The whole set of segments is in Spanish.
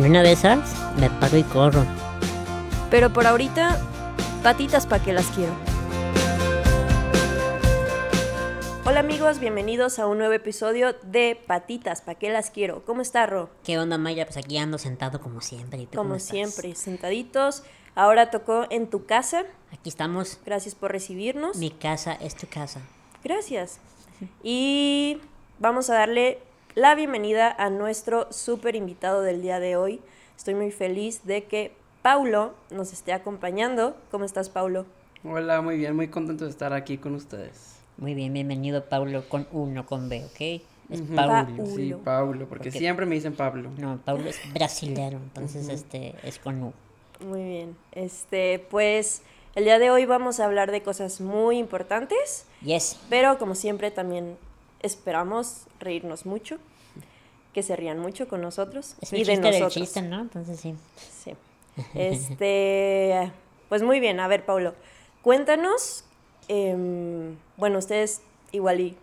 En una de esas me paro y corro. Pero por ahorita, patitas pa' que las quiero. Hola amigos, bienvenidos a un nuevo episodio de Patitas, ¿pa' qué las quiero? ¿Cómo está Ro? ¿Qué onda, Maya? Pues aquí ando sentado como siempre. ¿Y tú cómo Como estás? siempre, sentaditos. Ahora tocó en tu casa. Aquí estamos. Gracias por recibirnos. Mi casa es tu casa. Gracias. Y vamos a darle la bienvenida a nuestro súper invitado del día de hoy. Estoy muy feliz de que Paulo nos esté acompañando. ¿Cómo estás, Paulo? Hola, muy bien, muy contento de estar aquí con ustedes. Muy bien, bienvenido, Paulo, con U, no con B, ¿ok? Es. Paulo. Paulo. Sí, Paulo, porque Porque- siempre me dicen Pablo. No, Paulo es brasilero, entonces este es con U. Muy bien. Este, pues el día de hoy vamos a hablar de cosas muy importantes, Yes. pero como siempre también esperamos reírnos mucho, que se rían mucho con nosotros Es y el de del nosotros. chiste, ¿no? Entonces sí. Sí. Este, pues muy bien, a ver, Paulo, cuéntanos, em, bueno, ustedes igual y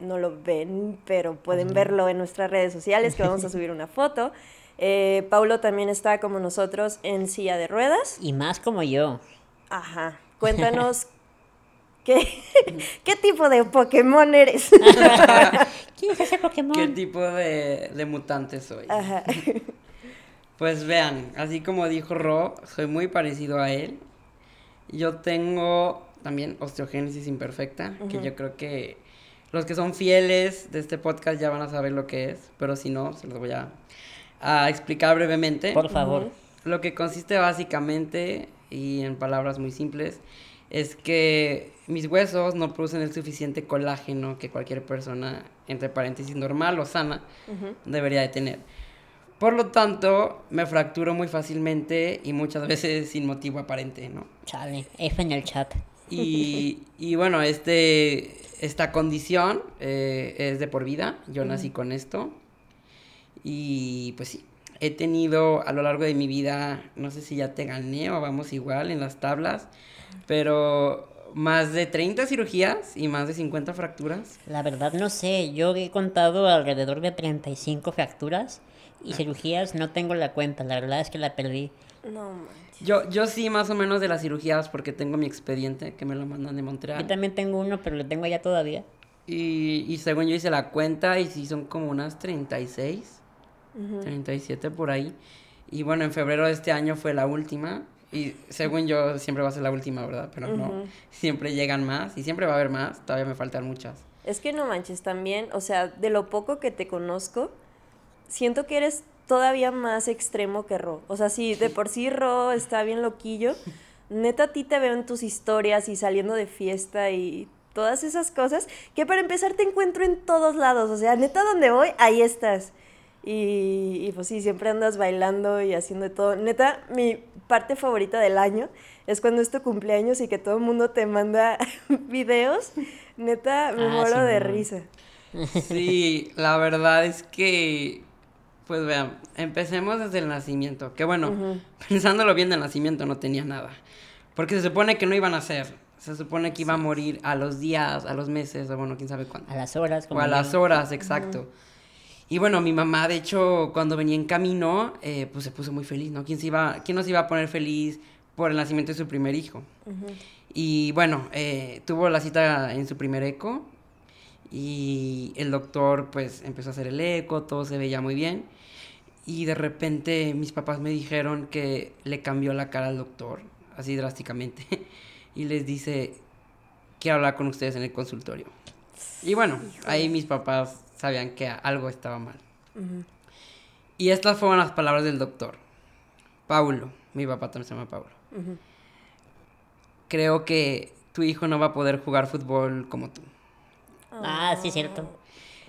no lo ven, pero pueden verlo en nuestras redes sociales, que vamos a subir una foto. Eh, Paulo también está como nosotros en silla de ruedas. Y más como yo. Ajá, cuéntanos qué, qué tipo de Pokémon eres. ¿Quién es ese Pokémon? ¿Qué tipo de, de mutante soy? Ajá. Pues vean, así como dijo Ro, soy muy parecido a él. Yo tengo también osteogénesis imperfecta, que yo creo que los que son fieles de este podcast ya van a saber lo que es, pero si no, se los voy a, a explicar brevemente. Por favor. Lo que consiste básicamente, y en palabras muy simples, es que mis huesos no producen el suficiente colágeno que cualquier persona, entre paréntesis, normal o sana, Ujú. debería de tener. Por lo tanto, me fracturo muy fácilmente y muchas veces sin motivo aparente, ¿no? Chale, F en el chat. Y, y bueno, este, esta condición eh, es de por vida. Yo nací con esto. Y pues sí, he tenido a lo largo de mi vida, no sé si ya te gané o vamos igual en las tablas, pero más de 30 cirugías y más de 50 fracturas. La verdad no sé, yo he contado alrededor de 35 fracturas Ah. y cirugías no tengo la cuenta, la verdad es que la perdí. No manches. Yo, yo sí, más o menos de las cirugías, porque tengo mi expediente que me lo mandan de Yo Montreal. también tengo uno, pero lo tengo allá todavía. Y, y según yo hice la cuenta, y sí son como unas 36, Ujú. 37 por ahí. Y bueno, en febrero de este año fue la última. Y según yo, siempre va a ser la última, ¿verdad? Pero no, siempre llegan más y siempre va a haber más. Todavía me faltan muchas. Es que no manches también, o sea, de lo poco que te conozco, siento que eres todavía más extremo que Ro. O sea, sí, de por sí Ro está bien loquillo. Neta, a ti te veo en tus historias y saliendo de fiesta y todas esas cosas, que para empezar te encuentro en todos lados. O sea, neta, donde voy, ahí estás. Y, y pues sí, siempre andas bailando y haciendo de todo. Neta, mi parte favorita del año es cuando es tu cumpleaños y que todo el mundo te manda videos. Neta, me Ah, muero de risa. Sí, la verdad es que, pues vean, empecemos desde el nacimiento. Que bueno, Ujú. pensándolo bien del nacimiento no tenía nada. Porque se supone que no iban a hacer. Se supone que iba a morir a los días, a los meses, o bueno, quién sabe cuándo. A las horas, O como a yo. las horas, exacto. Y bueno, mi mamá, de hecho, cuando venía en camino, eh, pues se puso muy feliz, ¿no? ¿Quién, se iba, ¿Quién nos iba a poner feliz por el nacimiento de su primer hijo? Y bueno, eh, tuvo la cita en su primer eco y el doctor pues empezó a hacer el eco, todo se veía muy bien. Y de repente mis papás me dijeron que le cambió la cara al doctor, así drásticamente. Y les dice, quiero hablar con ustedes en el consultorio. Y bueno, ahí mis papás sabían que algo estaba mal. Ujú. Y estas fueron las palabras del doctor. Paulo, mi papá también se llama Paulo. Creo que tu hijo no va a poder jugar fútbol como tú. Ah, sí, cierto.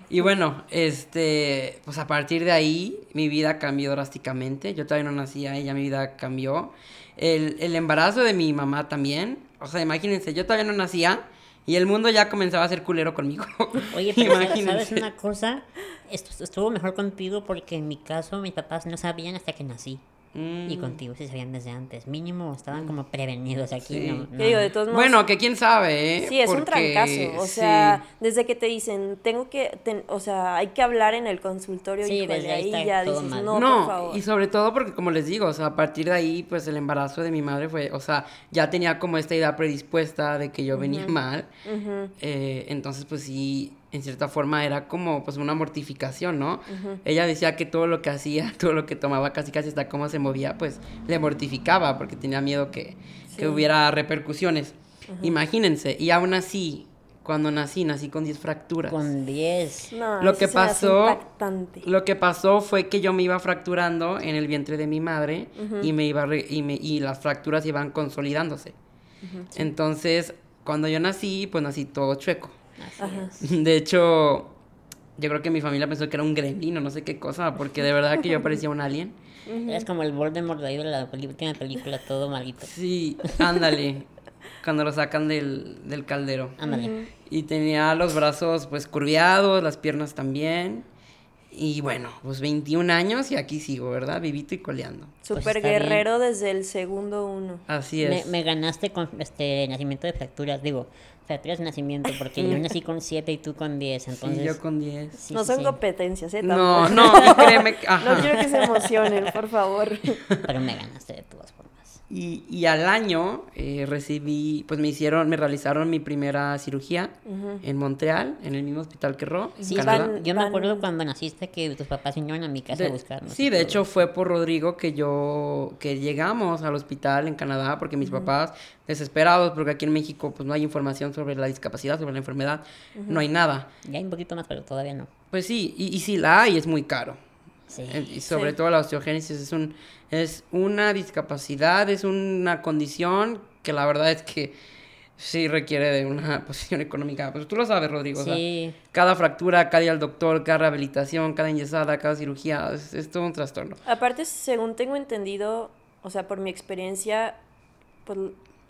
Y bueno, este, pues a partir de ahí mi vida cambió drásticamente. Yo todavía no nacía y ya mi vida cambió. El, el embarazo de mi mamá también. O sea, imagínense, yo todavía no nacía y el mundo ya comenzaba a ser culero conmigo. Oye, pero ¿sabes- Imagínense. ¿sabes una cosa? Esto estuvo mejor contigo porque en mi caso mis papás no sabían hasta que nací. Y Mm. contigo sí sabían desde antes. Mínimo estaban como prevenidos aquí. Sí. No, Que digo, no. de todos modos. Bueno, que quién sabe, ¿eh? Sí, es un trancazo. O sí. sea, desde que te dicen, tengo que, ten- o sea, hay que hablar en el consultorio, Sí, híjole, desde ahí ya todo dices, mal. no, No, por favor. y sobre todo porque como les digo, o sea, a partir de ahí, pues el embarazo de mi madre fue, o sea, ya tenía como esta idea predispuesta de que yo venía mal. Eh, entonces, pues sí, en cierta forma era como pues una mortificación, ¿no? Ella decía que todo lo que hacía, todo lo que tomaba, casi casi hasta cómo se movía, pues le mortificaba porque tenía miedo que, que hubiera repercusiones. Imagínense, y aún así, cuando nací, nací con 10 fracturas. Con 10. No, Lo eso que pasó- impactante. Lo que pasó fue que yo me iba fracturando en el vientre de mi madre y me iba re- y, me- y las fracturas iban consolidándose. Entonces, cuando yo nací, pues nací todo chueco. De hecho, yo creo que mi familia pensó que era un gremlin o no sé qué cosa, porque de verdad que yo parecía un alien. Es como el Voldemort de ahí de la última película, todo malito. Sí, ándale. cuando lo sacan del, del caldero. Ándale. Y tenía los brazos pues curviados, las piernas también. Y bueno, pues 21 años y aquí sigo, ¿verdad? Vivito y coleando. Super bien. guerrero desde el segundo uno. Así es. me ganaste con este nacimiento de fracturas, digo, fracturas de nacimiento, porque yo nací con 7 y tú con 10, entonces... Sí, yo con 10. sí, no sí, son sí, competencias, ¿eh? No, Tampoco. no, créeme ajá. No quiero que se emocionen, por favor. pero me ganaste de todas formas. Y, y al año eh, recibí, pues me hicieron, me realizaron mi primera cirugía en Montreal, en el mismo hospital que Ro, en Sí, Canadá. van- yo me van- acuerdo cuando naciste que tus papás vinieron a mi casa De- a buscarnos. sí, de todo. hecho fue por Rodrigo que yo, que llegamos al hospital en Canadá porque mis papás desesperados porque aquí en México pues no hay información sobre la discapacidad, sobre la enfermedad, no hay nada. Ya hay un poquito más, pero todavía no. Pues sí, y, y si la hay es muy caro. Sí. Eh, Y sobre Sí. todo la osteogénesis es un es una discapacidad, es una condición que la verdad es que sí requiere de una posición económica. Pues tú lo sabes, Rodrigo. o sea, Sí, cada fractura, cada día al doctor, cada rehabilitación, cada enyesada, cada cirugía, es, es todo un trastorno. Aparte, según tengo entendido, o sea, por mi experiencia, pues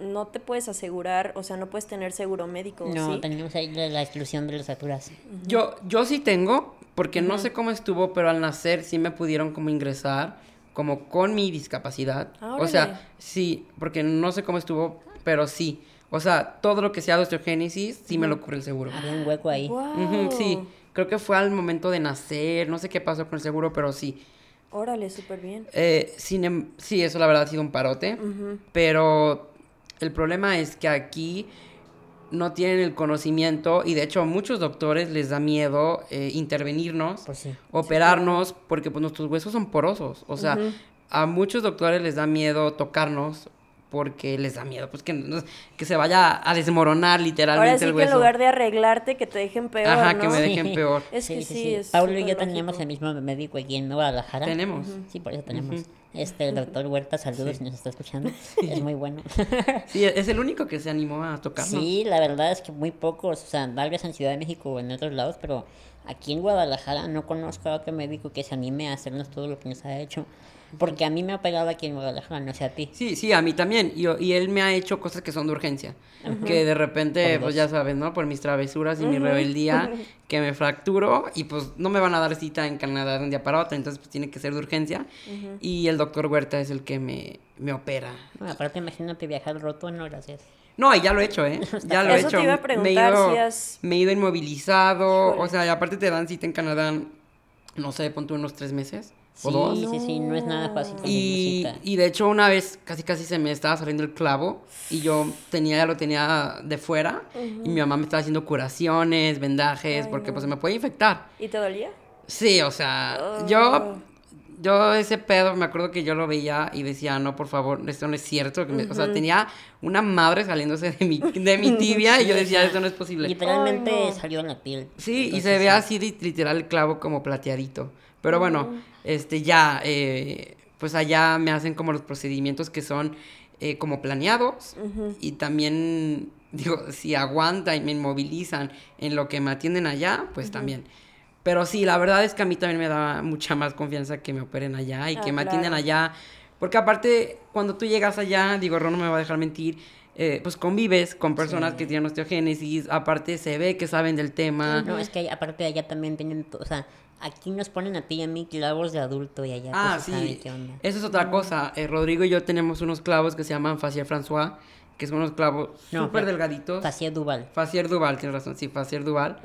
no te puedes asegurar, o sea, no puedes tener seguro médico, no, ¿sí? tenemos ahí la, la exclusión de las fracturas. Yo, yo sí tengo, porque no sé cómo estuvo, pero al nacer sí me pudieron como ingresar, como con mi discapacidad. Ah, o sea, sí, porque no sé cómo estuvo, pero sí. O sea, todo lo que sea de osteogénesis, sí me lo cubre el seguro. Había un hueco ahí. Wow. Sí, creo que fue al momento de nacer, no sé qué pasó con el seguro, pero sí. Órale, súper bien. Eh, sin em- sí, eso la verdad ha sido un parote, pero el problema es que aquí no tienen el conocimiento y de hecho a muchos doctores les da miedo eh, intervenirnos, Pues sí. operarnos, porque pues nuestros huesos son porosos. O sea, a muchos doctores les da miedo tocarnos porque les da miedo, pues que, que se vaya a desmoronar literalmente Ahora sí el que hueso. en lugar de arreglarte, que te dejen peor, Ajá, ¿no? que me dejen peor. Es que sí, es Paulo y yo tenemos lógico. el mismo médico aquí en Guadalajara. Tenemos. Sí, por eso tenemos. Este, el doctor Huerta, saludos si nos está escuchando. Es muy bueno. Sí, es el único que se animó a tocarnos. Sí, la verdad es que muy pocos, o sea, tal vez en Ciudad de México o en otros lados, pero aquí en Guadalajara no conozco a otro médico que se anime a hacernos todo lo que nos ha hecho. Porque a mí me ha pegado aquí en Guadalajara, no sé a ti. Sí, sí, a mí también. Y, y él me ha hecho cosas que son de urgencia. Que de repente, pues ya sabes, ¿no? Por mis travesuras y mi rebeldía, que me fracturo y pues no me van a dar cita en Canadá de un día para otro. Entonces, pues tiene que ser de urgencia. Y el doctor Huerta es el que me, me opera. No, aparte, imagínate viajar roto, no, gracias. No, y ya lo he hecho, ¿eh? Ya lo he Eso te hecho. iba a me, he preguntar ido, si has- me he ido inmovilizado. O sea, y aparte te dan cita en Canadá, no sé, ponte unos tres meses Sí, dos. sí, sí, no es nada fácil. Y, de hecho una vez casi casi se me estaba saliendo el clavo y yo tenía ya lo tenía de fuera y mi mamá me estaba haciendo curaciones, vendajes, porque pues se me puede infectar. ¿Y te dolía? Sí, o sea, Oh. yo yo ese pedo me acuerdo que yo lo veía y decía, "No, por favor, esto no es cierto", que me- o sea, tenía una madre saliéndose de mi de mi tibia y yo decía, "Esto no es posible." Literalmente no. salió en la piel. Sí, y se ve sí. así li- literal el clavo como plateadito. Pero bueno, este ya, eh, pues allá me hacen como los procedimientos que son eh, como planeados. Y también, digo, si aguanta y me inmovilizan en lo que me atienden allá, pues también. Pero sí, la verdad es que a mí también me da mucha más confianza que me operen allá y Ah, que me atiendan claro. allá. Porque aparte, cuando tú llegas allá, digo, Ron no me va a dejar mentir, eh, pues convives con personas Sí. que tienen osteogénesis, aparte se ve que saben del tema. No, es que aparte de allá también tienen, o sea, Aquí nos ponen a ti y a mí clavos de adulto y allá Ah, pues, se sabe sí. qué onda. Eso es otra cosa. Eh, Rodrigo y yo tenemos unos clavos que se llaman Facier François, que son unos clavos No, súper delgaditos. Facier Duval. Facier Duval, tienes razón, sí, Facier Duval.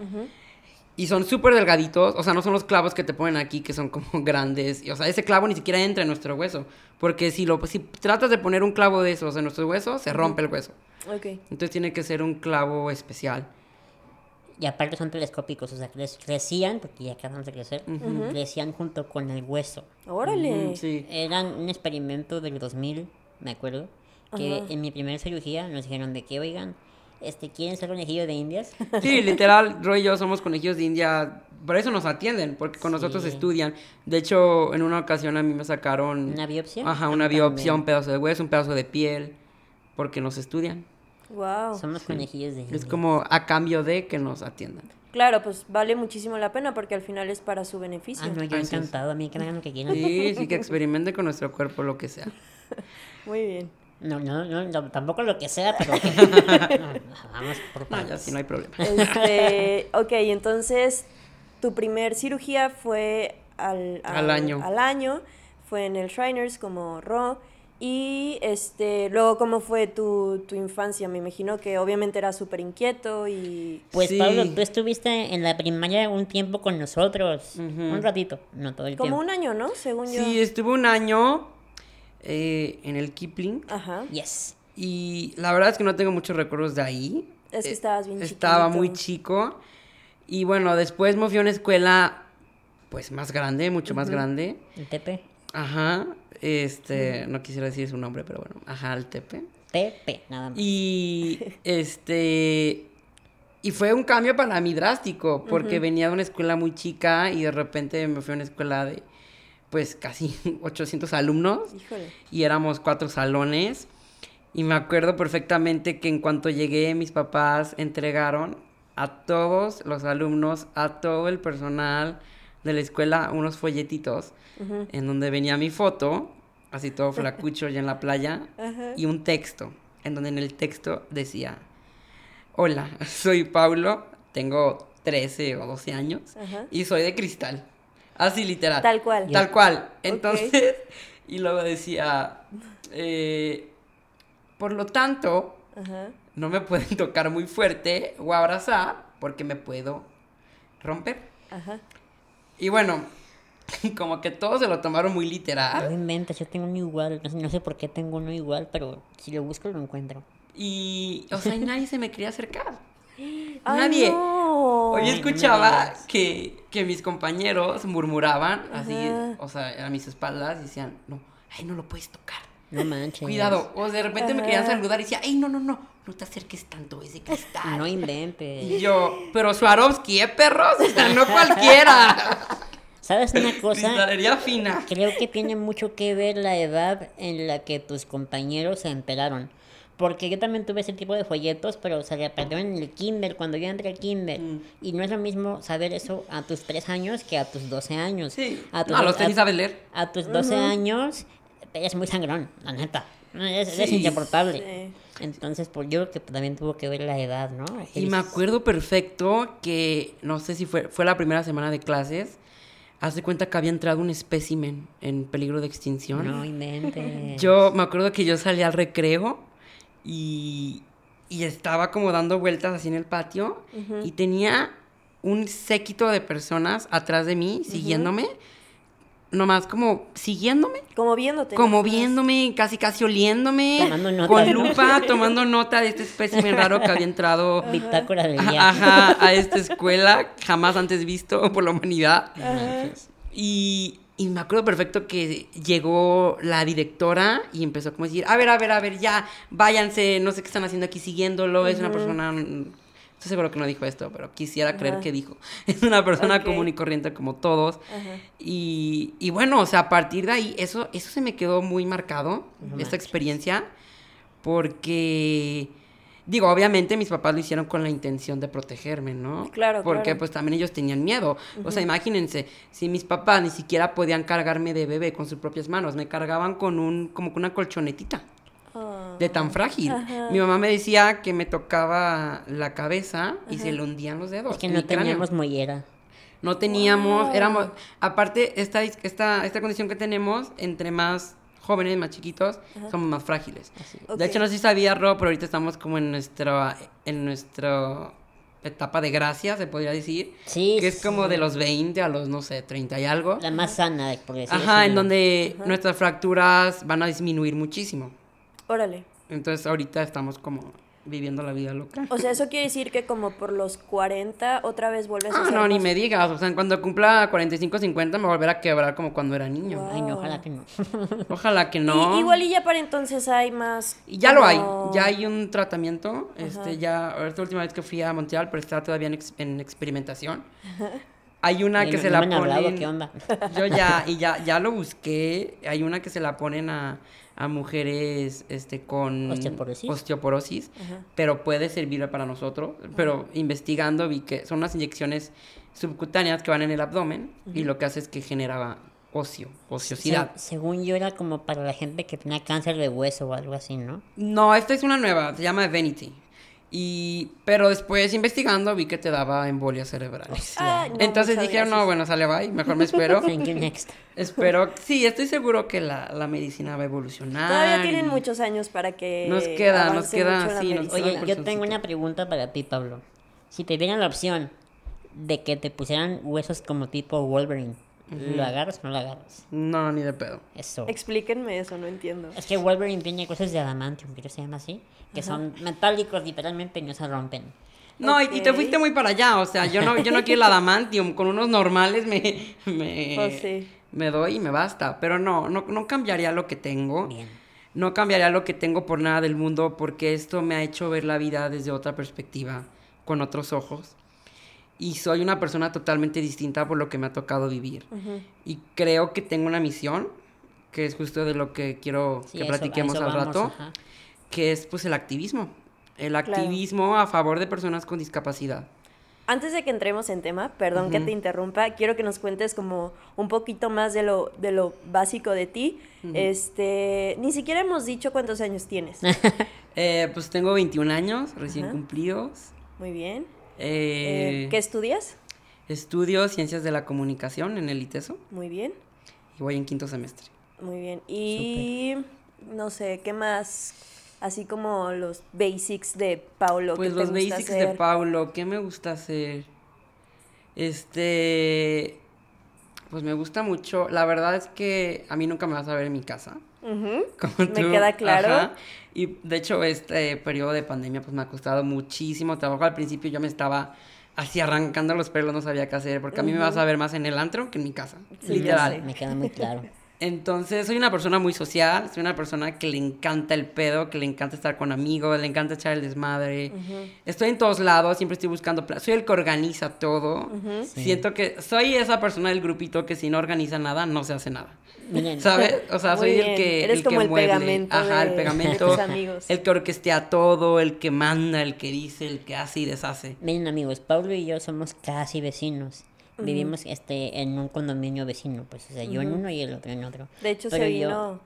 Y son súper delgaditos, o sea, no son los clavos que te ponen aquí que son como grandes. Y, o sea, ese clavo ni siquiera entra en nuestro hueso. Porque si, lo, si tratas de poner un clavo de esos en nuestro hueso, se rompe el hueso. Ok. Entonces tiene que ser un clavo especial. Y aparte son telescópicos, o sea, cre- crecían, porque ya acaban de crecer, crecían junto con el hueso. Órale. Ujú, sí. Eran un experimento del 2000, me acuerdo, que Ajá. en mi primera cirugía nos dijeron de que, oigan, este, ¿quieren ser conejillo de indias? Sí, literal, Roy y yo somos conejillos de India. Por eso nos atienden, porque con nosotros Sí. estudian. De hecho, en una ocasión a mí me sacaron. ¿Una biopsia? Ajá, una biopsia, un también. pedazo de hueso, un pedazo de piel. Porque nos estudian. Wow. Somos conejillos de indias. Es como a cambio de que nos atiendan. Claro, pues vale muchísimo la pena porque al final es para su beneficio. Ah, no, yo Así es. encantado, a mí que me hagan lo que quieran. Sí, sí, que experimente con nuestro cuerpo lo que sea. Muy bien. No, no, no, no, tampoco lo que sea, pero que- no, no, vamos por No, ya partes. sí, no hay problema. Este, ok, entonces tu primer cirugía fue al, Al año. Al año, fue en el Shriners como Ro. Y este, luego, ¿cómo fue tu, tu infancia? Me imagino que obviamente eras súper inquieto y... Pues Sí. Pablo, tú estuviste en la primaria un tiempo con nosotros, un ratito, no todo el Como tiempo. un año, ¿no? Según yo. Sí, estuve un año eh, en el Kipling. Ajá. Yes. Y la verdad es que no tengo muchos recuerdos de ahí. Es que Eh, estabas bien Estaba chiquito. muy chico. Y bueno, después me fui a una escuela, pues más grande, mucho más grande. El TP. Ajá. Este, no quisiera decir su nombre, pero bueno. Ajá, el Tepe. TP, nada más. Y este. Y fue un cambio para mí drástico, porque venía de una escuela muy chica y de repente me fui a una escuela de, pues, casi 800 alumnos Híjole. y éramos cuatro salones. Y me acuerdo perfectamente que en cuanto llegué, mis papás entregaron a todos los alumnos, a todo el personal de la escuela, unos folletitos en donde venía mi foto, así todo flacucho ya en la playa, y un texto, en donde en el texto decía, hola, soy Paulo, tengo 13 o 12 años y soy de cristal. Así literal. Tal cual. Tal cual. Entonces, y luego decía, eh, por lo tanto, no me pueden tocar muy fuerte o abrazar porque me puedo romper. Ajá. Y bueno, como que todos se lo tomaron muy No literal. Y, o sea, y nadie se me quería acercar. Ay, Nadie. no. Hoy Ay, no me escuchaba que, que mis compañeros murmuraban así, o sea, a mis espaldas y decían, no, ay, no lo puedes tocar. No manches. Cuidado. O de repente me querían saludar y decía, ay, no, no, no, no te acerques tanto, es de cristal. No Y inventes. yo, pero Swarovski, ¿eh, perros? O sea, no cualquiera. ¿Sabes una cosa? Cristalería fina. Creo que tiene mucho que ver la edad en la que tus compañeros se enteraron. Porque yo también tuve ese tipo de folletos, pero se repartieron en el kinder, cuando yo entré al kinder. Mm. Y no es lo mismo saber eso a tus 3 años que a tus 12 años. Sí. A tus, No, los tenis sabes leer. a tus 12 años eres muy sangrón, la neta. Es, eres Sí. insoportable. Sí. Entonces, pues yo creo que también tuvo que ver la edad, ¿no? Y me acuerdo perfecto que, no sé si fue, fue la primera semana de clases, hace cuenta que había entrado un espécimen en peligro de extinción. No inventes. Yo me acuerdo que yo salí al recreo y, y estaba como dando vueltas así en el patio y tenía un séquito de personas atrás de mí siguiéndome, nomás como siguiéndome, Como viéndote. como viéndome, casi casi oliéndome, Tomando nota, con lupa, tomando nota de este espécimen raro que había entrado Bitácora del viaje. Ajá, a esta escuela, jamás antes visto por la humanidad. Ajá. Y, y me acuerdo perfecto que llegó la directora y empezó como a decir, a ver, a ver, a ver, ya, váyanse, no sé qué están haciendo aquí siguiéndolo, es una persona... Estoy seguro que no dijo esto, pero quisiera creer que dijo. Es una persona común y corriente como todos. Y, y bueno, o sea, a partir de ahí, eso, eso se me quedó muy marcado, No esta experiencia, porque, digo, obviamente mis papás lo hicieron con la intención de protegerme, ¿no? Claro, Porque claro. pues también ellos tenían miedo. O sea, imagínense, si mis papás ni siquiera podían cargarme de bebé con sus propias manos, me cargaban con un, como con una colchonetita. De tan frágil. Ajá. Mi mamá me decía que me tocaba la cabeza y se le hundían los dedos. Es que no cráneo. teníamos mollera. No teníamos, Wow. éramos, aparte, esta, esta, esta condición que tenemos, entre más jóvenes, más chiquitos, somos más frágiles. De hecho, no sé si sabía, Ro, pero ahorita estamos como en nuestro, en nuestro etapa de gracia, se podría decir. Sí, Que es como de los 20 a los, no sé, 30 y algo. La más sana, por decirlo Ajá, así. en donde nuestras fracturas van a disminuir muchísimo. Órale. Entonces ahorita estamos como viviendo la vida loca. O sea, eso quiere decir que como por los 40 otra vez vuelves a Ah, ser no, ni me digas. O sea, cuando cumpla 45, 50 me volverá a quebrar como cuando era niño. Wow. Ay, no, ojalá que no. Ojalá que no. Y, igual y ya para entonces hay más... Y ya lo hay, ya hay un tratamiento. Este, ya, esta última vez que fui a Montreal, pero está todavía en, ex- en experimentación. Hay una Y que no- se no la me han hablado, ponen. ¿qué onda? Yo ya, y ya, ya lo busqué. Hay una que se la ponen a, a mujeres este, con Osteoporosis. osteoporosis, pero puede servir para nosotros. Pero investigando vi que son unas inyecciones subcutáneas que van en el abdomen y lo que hace es que genera ocio, ociosidad. Se- según yo era como para la gente que tenía cáncer de hueso o algo así, ¿no? No, esta es una nueva, se llama Vanity. Y, pero después investigando vi que te daba embolias cerebrales. No, Entonces dije, no, bueno, sale bye, mejor me espero. Thank you, next. espero, sí, estoy seguro que la, la medicina va a evolucionar. Todavía tienen muchos años para que Nos queda, nos queda, sí, nos-. Oye, yo tengo una pregunta para ti, Pablo. Si te dieran la opción de que te pusieran huesos como tipo Wolverine, ¿lo agarras o no lo agarras? No, ni de pedo. Eso. Explíquenme eso, no entiendo. Es que Wolverine tiene cosas de adamantium, que se llama así, que son metálicos literalmente y no se rompen. No, y- y te fuiste muy para allá, o sea, yo no, yo no quiero el adamantium, con unos normales me, me, Pues sí. me doy y me basta, pero no, no, no cambiaría lo que tengo. Bien. No cambiaría lo que tengo por nada del mundo porque esto me ha hecho ver la vida desde otra perspectiva, con otros ojos. Y soy una persona totalmente distinta por lo que me ha tocado vivir. Y creo que tengo una misión, que es justo de lo que quiero Sí, que eso- platiquemos eso al vamos, rato, ajá. que es pues el activismo. El activismo a favor de personas con discapacidad. Antes de que entremos en tema, perdón que te interrumpa, quiero que nos cuentes como un poquito más de lo, de lo básico de ti. Este, ni siquiera hemos dicho cuántos años tienes. Eh, pues tengo 21 años, recién cumplidos. Muy bien. Eh, ¿Qué estudias? Estudio Ciencias de la Comunicación en el ITESO Muy bien, y voy en quinto semestre. muy bien. Y no sé, ¿qué más? Así como los basics de Paulo. Pues ¿qué te los gusta basics de? Paulo, ¿qué me gusta hacer? Este, pues me gusta mucho. La verdad es que a mí nunca me vas a ver en mi casa. Ujú. Como Me tú. queda claro. Ajá. Y de hecho, este periodo de pandemia, pues me ha costado muchísimo trabajo. Al principio yo me estaba así arrancando los pelos, no sabía qué hacer, porque a mí me vas a ver más en el antro que en mi casa. Sí, ya literal. sé. Me queda muy claro. Entonces, soy una persona muy social, soy una persona que le encanta el pedo, que le encanta estar con amigos, le encanta echar el desmadre. Estoy en todos lados, siempre estoy buscando, soy el que organiza todo. Sí. Siento que soy esa persona del grupito que si no organiza nada, no se hace nada. Miren, ¿Sabes? O sea, Muy soy bien. el que Eres el como que el mueble. pegamento Ajá, de- el pegamento. de tus amigos. El que orquestea todo, el que manda, el que dice, el que hace y deshace. miren amigos, Pablo y yo somos casi vecinos. Vivimos este en un condominio vecino, pues, o sea, yo en uno y el otro en otro. De hecho, Pero se yo- vino,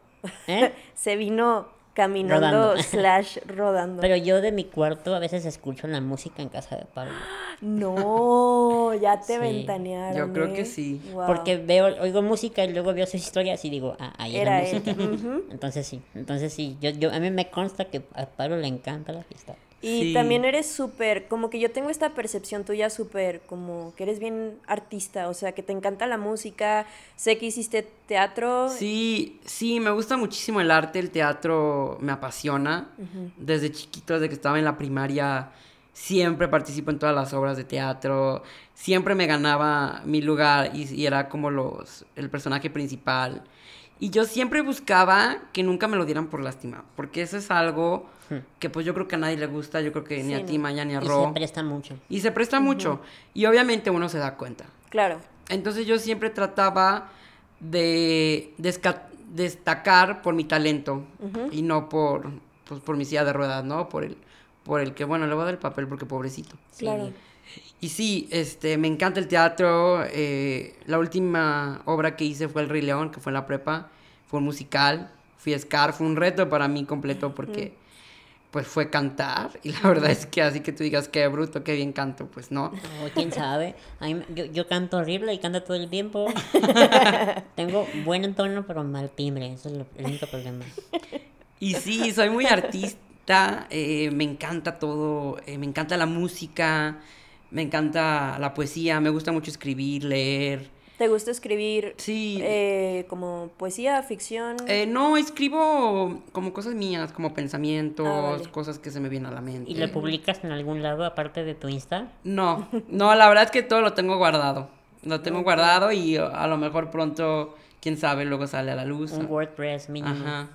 ¿Eh? se vino caminando Rodando. slash rodando. Pero yo de mi cuarto a veces escucho la música en casa de Pablo. No, ya te Sí. ventanearon. Yo creo que ¿eh? sí. Wow. Porque veo, oigo música y luego veo sus historias y digo, ah, ahí era, Era él. música. Ujú. Entonces sí, entonces sí, yo, yo, a mí me consta que a Pablo le encanta la fiesta. Y Sí. también eres súper, como que yo tengo esta percepción tuya súper, como que eres bien artista, o sea, que te encanta la música, sé que hiciste teatro. Sí, sí, me gusta muchísimo el arte, el teatro me apasiona. Desde chiquito, desde que estaba en la primaria, siempre participo en todas las obras de teatro. Siempre me ganaba mi lugar y, y era como los, el personaje principal. Y yo siempre buscaba que nunca me lo dieran por lástima, porque eso es algo que pues yo creo que a nadie le gusta, yo creo que ni a ti. Maya, ni a Y Ro. se presta mucho. Y se presta mucho. Y obviamente uno se da cuenta. Claro. Entonces yo siempre trataba de destacar por mi talento y no por, pues, por mi silla de ruedas, ¿no? Por el, por el que, bueno, le voy a dar el papel porque pobrecito. Sí. Y sí, este, me encanta el teatro. eh, la última obra que hice fue El Rey León, que fue en la prepa. Fue un musical. Fui a Scar, fue un reto para mí completo porque pues fue cantar. Y la verdad es que así que tú digas qué bruto, qué bien canto, pues no. O quién sabe. A mí- yo, yo canto horrible y canto todo el tiempo. Tengo buen tono, pero mal timbre. Eso es lo- el único problema. Y sí, soy muy artista, eh, me encanta todo, eh, me encanta la música, me encanta la poesía, me gusta mucho escribir, leer. ¿Te gusta escribir Sí, eh, como poesía, ficción? eh, no, escribo como cosas mías, como pensamientos, Ah, vale. cosas que se me vienen a la mente. ¿Y lo publicas en algún lado aparte de tu Insta? No, no, la verdad es que todo lo tengo guardado. Lo tengo guardado y a lo mejor pronto, quién sabe, luego sale a la luz. Un WordPress mínimo. Ajá.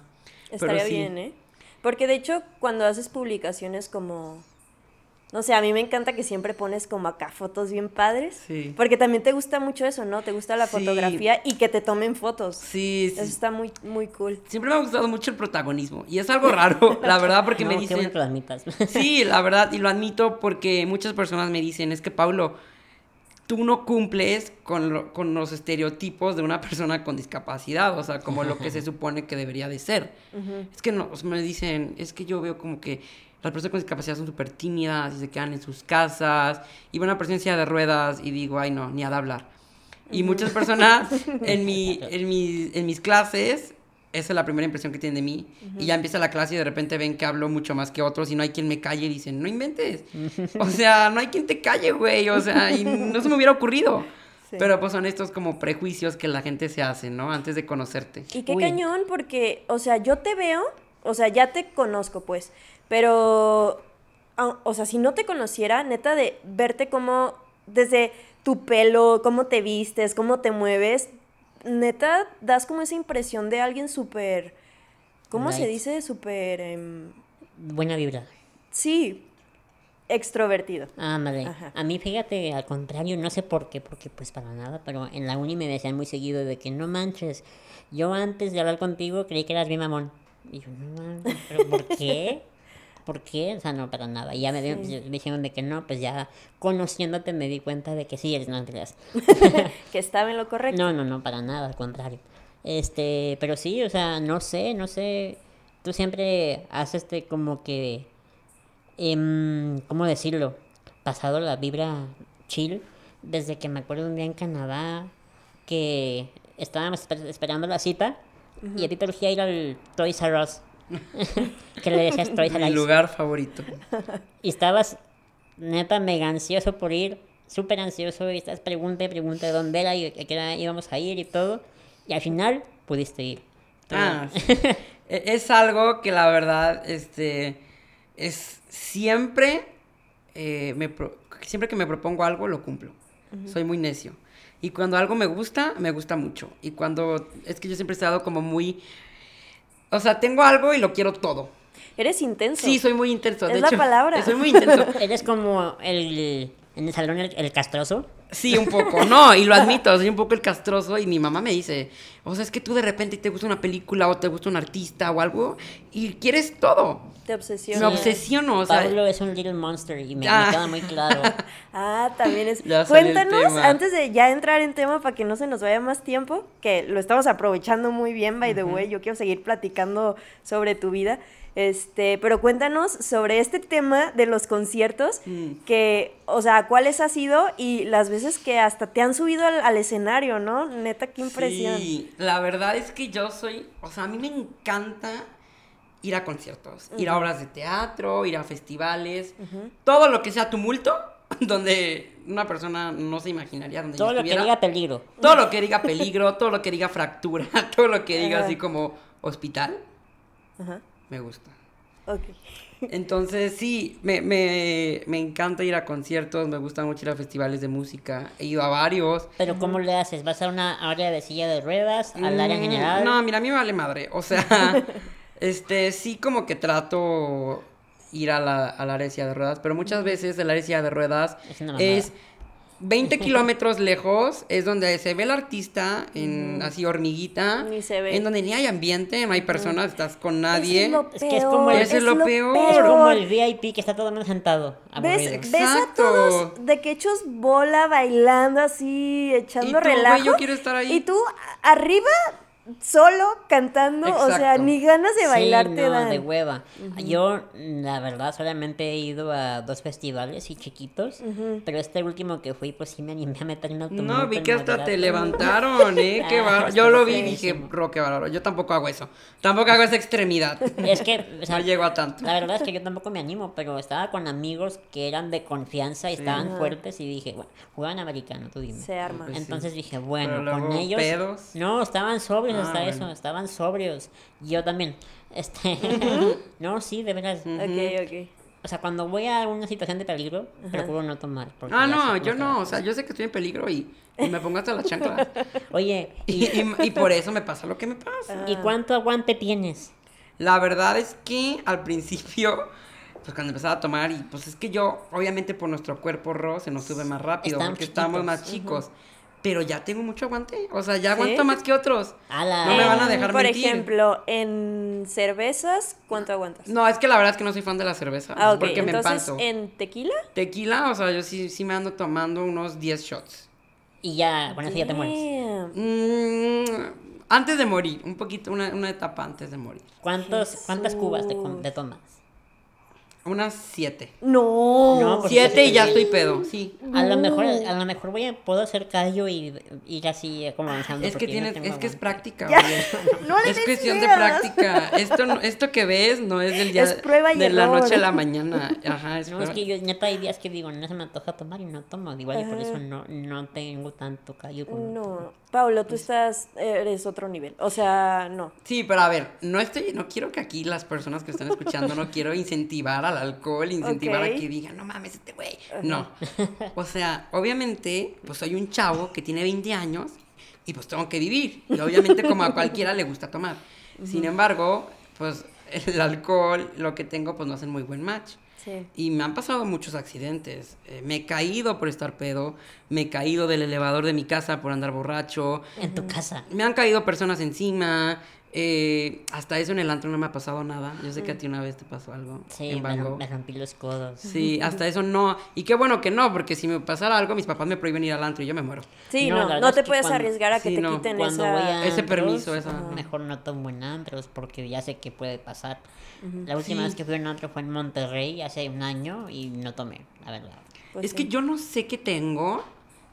Estaría Pero sí. bien, ¿eh? Porque de hecho, cuando haces publicaciones como. No sé, a mí me encanta que siempre pones como acá fotos bien padres. Sí. Porque también te gusta mucho eso, ¿no? Te gusta la Sí. fotografía y que te tomen fotos. Sí, sí. Eso está muy, muy cool. Siempre me ha gustado mucho el protagonismo. Y es algo raro, la verdad, porque No, me qué dicen... bueno que lo admitas. Sí, la verdad, y lo admito porque muchas personas me dicen, es que Pablo, tú no cumples con, lo- con los estereotipos de una persona con discapacidad, o sea, como lo que se supone que debería de ser. Es que no, o sea, me dicen, es que yo veo como que las personas con discapacidad son súper tímidas y se quedan en sus casas, y van a presencia de ruedas y digo, ay no, ni a de hablar. Y muchas personas en, mi, en, mi- en mis clases, esa es la primera impresión que tienen de mí. Y ya empieza la clase y de repente ven que hablo mucho más que otros y no hay quien me calle y dicen, no inventes. o sea, no hay quien te calle, güey. O sea, y no se me hubiera ocurrido. Sí. Pero pues son estos como prejuicios que la gente se hace, ¿no? Antes de conocerte. Y qué Uy. cañón, porque, o sea, yo te veo, o sea, ya te conozco, pues, pero, o sea, si no te conociera, neta, de verte como, desde tu pelo, cómo te vistes, cómo te mueves, neta, das como esa impresión de alguien súper, ¿cómo se dice? Súper, em, Buena vibra. sí, extrovertido. Ah, madre. Ajá. A mí, fíjate, al contrario, no sé por qué, porque pues para nada, pero en la uni me decían muy seguido de que no manches. Yo antes de hablar contigo creí que eras bien mamón. Y yo, no ¿pero por qué? ¿Por qué? O sea, no, para nada. Y ya me, di- me dijeron de que no, pues ya conociéndote me di cuenta de que sí eres, no. Que estaba en lo correcto. No, no, no, para nada, al contrario. Este, pero sí, o sea, no sé, no sé. Tú siempre has este como que, em, ¿cómo decirlo? Pasado la vibra chill desde que me acuerdo un día en Canadá que estábamos esper- esperando la cita y a ti te ir al Toys R Us. Que le decías R Mi lugar favorito. Y estabas neta mega ansioso por ir, súper ansioso, y estás pregunta y pregunta de dónde era y a qué hora íbamos a ir y todo. Y al final pudiste ir. Ah. E- es algo que la verdad, este, es siempre, eh, me pro- siempre que me propongo algo, lo cumplo. Soy muy necio. Y cuando algo me gusta, me gusta mucho. Y cuando, es que yo siempre he estado como muy, o sea, tengo algo y lo quiero todo. Eres intenso. Sí, soy muy intenso. Es de la hecho, palabra. Soy muy intenso. Eres como el, en el salón el, el castroso. Sí, un poco, no, y lo admito, soy un poco el castroso y mi mamá me dice, o sea, es que tú de repente te gusta una película o te gusta un artista o algo y quieres todo. Te obsesionas. Me obsesiono, o sea, Pablo es un little monster y me, me Ah. queda muy claro. Ah, también es. Cuéntanos, antes de ya entrar en tema para que no se nos vaya más tiempo, que lo estamos aprovechando muy bien, by the way. Yo quiero seguir platicando sobre tu vida. Este, pero cuéntanos sobre este tema de los conciertos, Mm. que, o sea, cuáles ha sido y las veces que hasta te han subido al, al escenario, ¿no? Neta, qué impresión. Sí, la verdad es que yo soy, o sea, a mí me encanta ir a conciertos, ir a obras de teatro, ir a festivales, todo lo que sea tumulto, donde una persona no se imaginaría donde Todo yo lo que diga peligro. Todo lo que diga peligro, todo lo que diga fractura, todo lo que diga así como hospital, Ajá. Me gusta. Ok. Entonces, sí, me, me, me encanta ir a conciertos, me gusta mucho ir a festivales de música, he ido a varios. Pero ¿cómo le haces? ¿Vas a una área de silla de ruedas? ¿Al área Mm, general? No, mira, a mí me vale madre. O sea, este, sí como que trato ir a la, al área de silla de ruedas, pero muchas veces el área de silla de ruedas Es una mamada. es 20 kilómetros lejos, es donde se ve el artista en así hormiguita, Ni se ve. en donde ni hay ambiente, no hay personas, estás con nadie. Eso es lo Es que es como el- Eso es lo peor. Es como el VIP que está todo el mundo sentado. ¿Ves, ves a todos de que hechos bola, bailando así, echando Y tú, güey, relajo. yo quiero estar ahí. Y tú arriba solo cantando, o sea, ni ganas de Sí, bailar te no, dan. de hueva. Yo, la verdad, solamente he ido a dos festivales y chiquitos, pero este último que fui, pues sí me animé a meter en autobús. No, vi que hasta te levantaron, ¿eh? Qué Ah, bárbaro. Yo lo vi y dije, bro, qué bárbaro. Yo tampoco hago eso. Tampoco hago esa extremidad. Es que, o sea, No llego a tanto. La verdad es que yo tampoco me animo, pero estaba con amigos que eran de confianza y estaban Ajá. fuertes y dije, bueno, juegan americano, tú dime. Se arma. Pues sí. Entonces dije, bueno, Pero con luego, ellos. ¿pedos? No, estaban sobrios Ah, hasta bueno. eso, estaban sobrios. Yo también. Este. no, sí, de verdad. Ok, ok. O sea, cuando voy a una situación de peligro, procuro no tomar. Ah, no, yo no. O sea, yo sé que estoy en peligro y, y me pongo hasta la chancla. la cosa. Oye, Y, ¿y, y- por eso me pasa lo que me pasa. ¿y cuánto aguante tienes? La verdad es que al principio, pues cuando empezaba a tomar, y pues es que yo, obviamente por nuestro cuerpo ro, se nos sube más rápido, Están porque estamos chiquitos. más chicos. Pero ya tengo mucho aguante. O sea, ya ¿Sí? aguanto más que otros. Ala. No me van a dejar Por mentir. ejemplo, en cervezas, ¿cuánto aguantas? No, es que la verdad es que no soy fan de la cerveza. Ah, ok. Porque me Entonces, empanzo. ¿en tequila? Tequila, o sea, yo sí, sí me ando tomando unos 10 shots. Y ya, con eso ya te mueres. Mm, antes de morir, un poquito, una, una etapa antes de morir. ¿Cuántos, ¿Cuántas cubas te, te tomas? Unas 7. No. No, pues- Siete y ya estoy pedo, sí. A lo mejor, a lo mejor voy a, puedo hacer callo y ir así como avanzando. Es que no tienes, es que es práctica, no le es cuestión de práctica. Esto, no- esto que ves no es del día Es prueba y de la noche a la mañana. Ajá, es No, es que yo neta hay días que digo, no se me antoja tomar y no tomo. Igual y por eso no, no tengo tanto callo como tú. No. Pablo, tú estás, eres otro nivel. O sea, no. Sí, pero a ver, no estoy, no quiero que aquí las personas que están escuchando, no quiero incentivar al alcohol, incentivar Ok. a que digan, no mames, este güey. No. O sea, obviamente, pues soy un chavo que tiene 20 años y pues tengo que vivir. Y obviamente como a cualquiera le gusta tomar. Sin embargo, pues el alcohol, lo que tengo, pues no hacen muy buen match. Sí. Y me han pasado muchos accidentes. Eh, me he caído por estar pedo, me he caído del elevador de mi casa por andar borracho, En tu casa. me han caído personas encima. Eh, hasta eso en el antro no me ha pasado nada. Yo sé que a ti una vez te pasó algo Sí, en me, Van rom- Gogh. me rompí los codos. Sí, hasta eso no. Y qué bueno que no, porque si me pasara algo, mis papás me prohíben ir al antro y yo me muero. Sí, No, no, no, te puedes cuando- arriesgar a que sí, te no, quiten esa... voy a Ese antros, permiso, esa- mejor no tomo en antros porque ya sé que puede pasar. La última Sí. vez que fui a un antro fue en Monterrey hace un año y no tomé, la verdad. Pues es sí. que yo no sé qué tengo.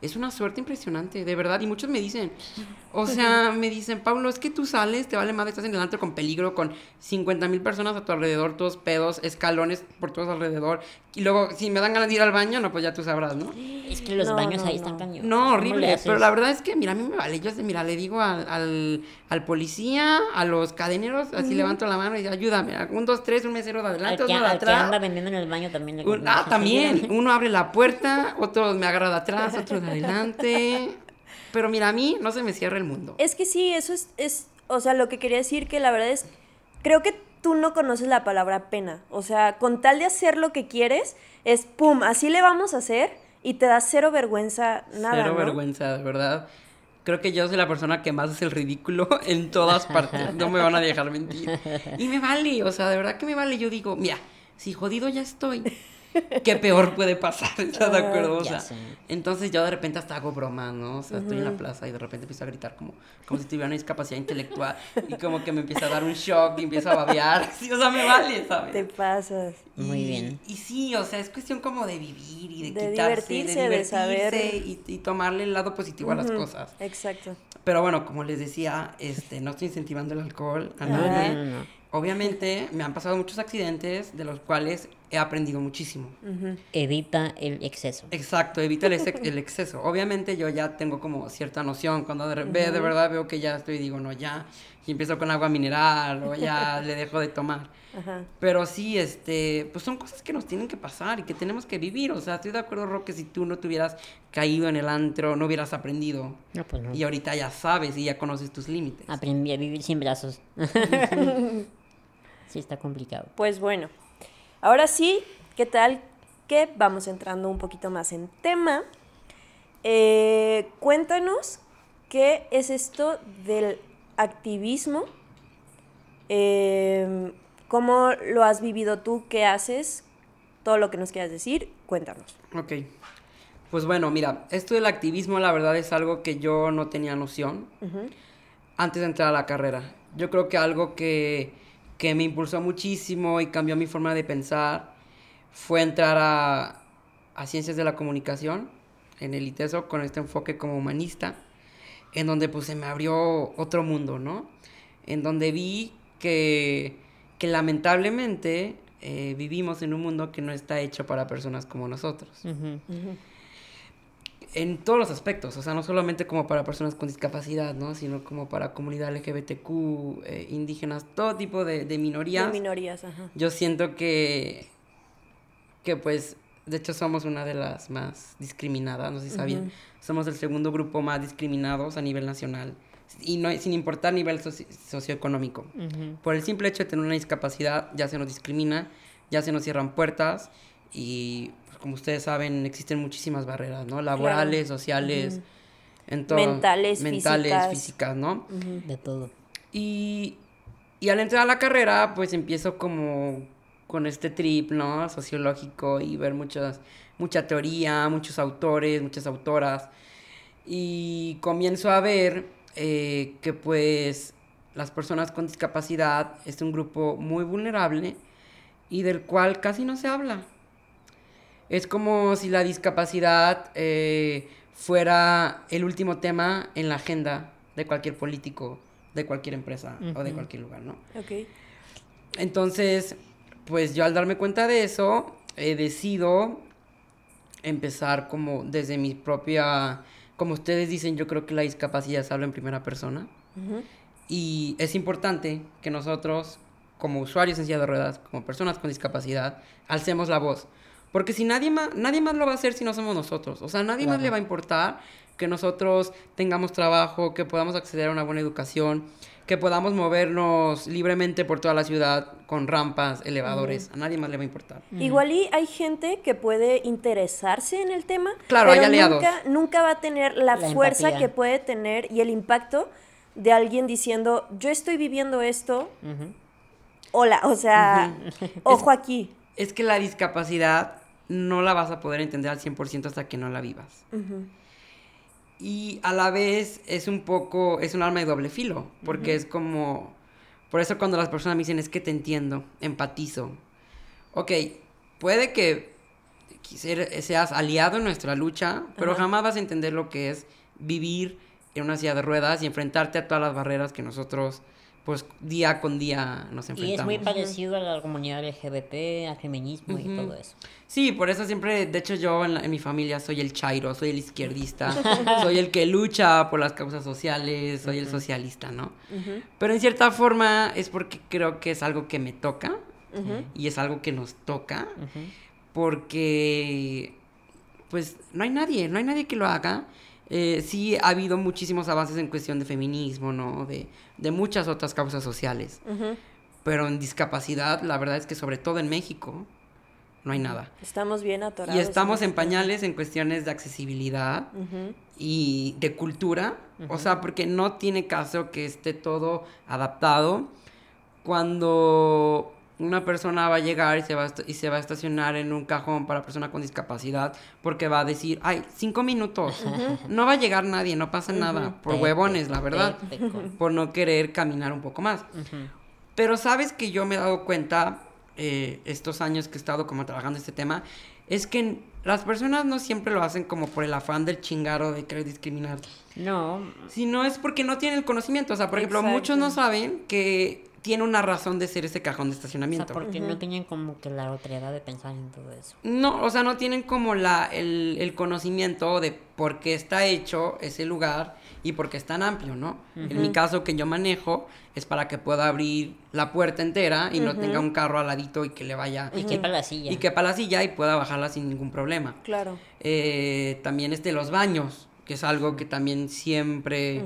Es una suerte impresionante, de verdad. Y muchos me dicen, o sea, me dicen, Pablo, es que tú sales, te vale madre, estás en el antro con peligro, con 50 mil personas a tu alrededor, todos pedos, escalones por todos alrededor. Y luego, si me dan ganas de ir al baño, no, pues ya tú sabrás, ¿no? Es que los No, baños no, ahí no. están cañones. No, ¿Cómo le horrible. Pero la verdad es que, mira, a mí me vale. Yo, sé, mira, le digo al, al, al policía, a los cadeneros, así levanto la mano y digo, ayúdame. Un, dos, tres, un mesero de adelante, uno de al que anda atrás. vendiendo en el baño también le Un- le- ah, también. Uno abre la puerta, otro me agarra de atrás, otro de adelante. Pero mira, a mí no se me cierra el mundo. Es que sí, eso es, es, o sea, lo que quería decir que la verdad es, creo que tú no conoces la palabra pena. O sea, con tal de hacer lo que quieres, es pum, así le vamos a hacer y te da cero vergüenza nada. Cero ¿no? vergüenza, de verdad. Creo que yo soy la persona que más hace el ridículo en todas partes. No me van a dejar mentir. Y me vale, o sea, de verdad que me vale. Yo digo, mira, si jodido ya estoy, ¿qué peor puede pasar? ¿Estás de acuerdo? O sea, entonces yo de repente hasta hago bromas, ¿no? O sea, estoy en la plaza y de repente empiezo a gritar como, como si tuviera una discapacidad intelectual y como que me empieza a dar un shock y empiezo a babear. Sí, o sea, me vale, ¿sabes? Te pasas. Muy bien. Y sí, o sea, es cuestión como de vivir y de, De quitarse, divertirse, de de divertirse saber. y, y tomarle el lado positivo a las cosas. Exacto. Pero bueno, como les decía, este, no estoy incentivando el alcohol a nadie. No, no, no. Obviamente me han pasado muchos accidentes de los cuales he aprendido muchísimo. Evita el exceso. Exacto, evita el, ex- el exceso. Obviamente yo ya tengo como cierta noción. Cuando de, ve- de verdad veo que ya estoy, digo, no, ya. Y empiezo con agua mineral o ya le dejo de tomar. Ajá. Pero sí, este, pues son cosas que nos tienen que pasar y que tenemos que vivir. O sea, estoy de acuerdo, Ro, que si tú no te hubieras caído en el antro, no hubieras aprendido. No, pues no. Y ahorita ya sabes y ya conoces tus límites. Aprendí a vivir sin brazos. sí, está complicado. Pues bueno, ahora sí, ¿qué tal? Que vamos entrando un poquito más en tema. Eh, cuéntanos qué es esto del activismo, Eh, cómo lo has vivido tú, qué haces, todo lo que nos quieras decir, cuéntanos. Ok. Pues bueno, mira, esto del activismo la verdad es algo que yo no tenía noción. Antes de entrar a la carrera. Yo creo que algo que, que me impulsó muchísimo y cambió mi forma de pensar fue entrar a, a Ciencias de la Comunicación en el ITESO con este enfoque como humanista, en donde pues se me abrió otro mundo, ¿no? En donde vi que, que lamentablemente eh, vivimos en un mundo que no está hecho para personas como nosotros. En todos los aspectos, o sea, no solamente como para personas con discapacidad, ¿no? Sino como para comunidad LGBTQ, eh, indígenas, todo tipo de, de minorías. De minorías, ajá. Yo siento que, que pues, de hecho somos una de las más discriminadas, no sé si sabían. Somos el segundo grupo más discriminados a nivel nacional y no, sin importar nivel socioeconómico. Por el simple hecho de tener una discapacidad, ya se nos discrimina, ya se nos cierran puertas y, como ustedes saben, existen muchísimas barreras, ¿no? Laborales, sociales, mentales, mentales físicas, ¿no? De todo. Y, y al entrar a la carrera, pues empiezo como con este trip, ¿no? Sociológico y ver muchas, mucha teoría, muchos autores, muchas autoras. Y comienzo a ver eh, que pues las personas con discapacidad es un grupo muy vulnerable y del cual casi no se habla. Es como si la discapacidad eh, fuera el último tema en la agenda de cualquier político, de cualquier empresa o de cualquier lugar, ¿no? Ok. Entonces, pues yo al darme cuenta de eso, he decidido empezar como desde mi propia como ustedes dicen, yo creo que la discapacidad se habla en primera persona. Y es importante que nosotros, como usuarios en silla de ruedas, como personas con discapacidad, alcemos la voz. Porque si nadie más, nadie más lo va a hacer si no somos nosotros. O sea, nadie más le va a importar que nosotros tengamos trabajo, que podamos acceder a una buena educación, que podamos movernos libremente por toda la ciudad con rampas, elevadores. A nadie más le va a importar. Igual y hay gente que puede interesarse en el tema, Claro, pero hay aliados. nunca, nunca va a tener la, La fuerza empatía. que puede tener y el impacto de alguien diciendo, yo estoy viviendo esto, hola, o sea, ojo aquí. Es que la discapacidad no la vas a poder entender al 100% hasta que no la vivas. Y a la vez es un poco, es un arma de doble filo, porque es como, por eso cuando las personas me dicen, es que te entiendo, empatizo. Ok, puede que seas aliado en nuestra lucha, pero jamás vas a entender lo que es vivir en una silla de ruedas y enfrentarte a todas las barreras que nosotros, pues, día con día nos Y es enfrentamos. muy parecido a la comunidad LGBT, al feminismo y todo eso. Sí, por eso siempre, de hecho yo en, la- en mi familia soy el chairo, soy el izquierdista, soy el que lucha por las causas sociales, soy el socialista, ¿no? Pero en cierta forma es porque creo que es algo que me toca y es algo que nos toca, porque pues no hay nadie, no hay nadie que lo haga. Eh, sí ha habido muchísimos avances en cuestión de feminismo, ¿no? De, de muchas otras causas sociales. Pero en discapacidad, la verdad es que sobre todo en México, no hay nada. Estamos bien atorados. Y estamos en pañales en cuestiones de accesibilidad y de cultura. O sea, porque no tiene caso que esté todo adaptado cuando una persona va a llegar y se va a, y se va a estacionar en un cajón para persona con discapacidad porque va a decir, ay, cinco minutos. No va a llegar nadie, no pasa nada. Por huevones, la verdad. Por no querer caminar un poco más. Pero sabes que yo me he dado cuenta eh, estos años que he estado como trabajando este tema, es que las personas no siempre lo hacen como por el afán del chingaro de querer discriminar, No, sino es porque no tienen el conocimiento. O sea, por ejemplo, muchos no saben que tiene una razón de ser ese cajón de o sea, estacionamiento. porque no tienen como que la otredad de pensar en todo eso. No, o sea, no tienen como la, el, el conocimiento de por qué está hecho ese lugar y por qué es tan amplio, ¿no? En mi caso que yo manejo es para que pueda abrir la puerta entera y no tenga un carro al ladito y que le vaya... Y quepa la silla. Y quepa la silla y pueda bajarla sin ningún problema. Claro. Eh, también este, los baños, que es algo que también siempre,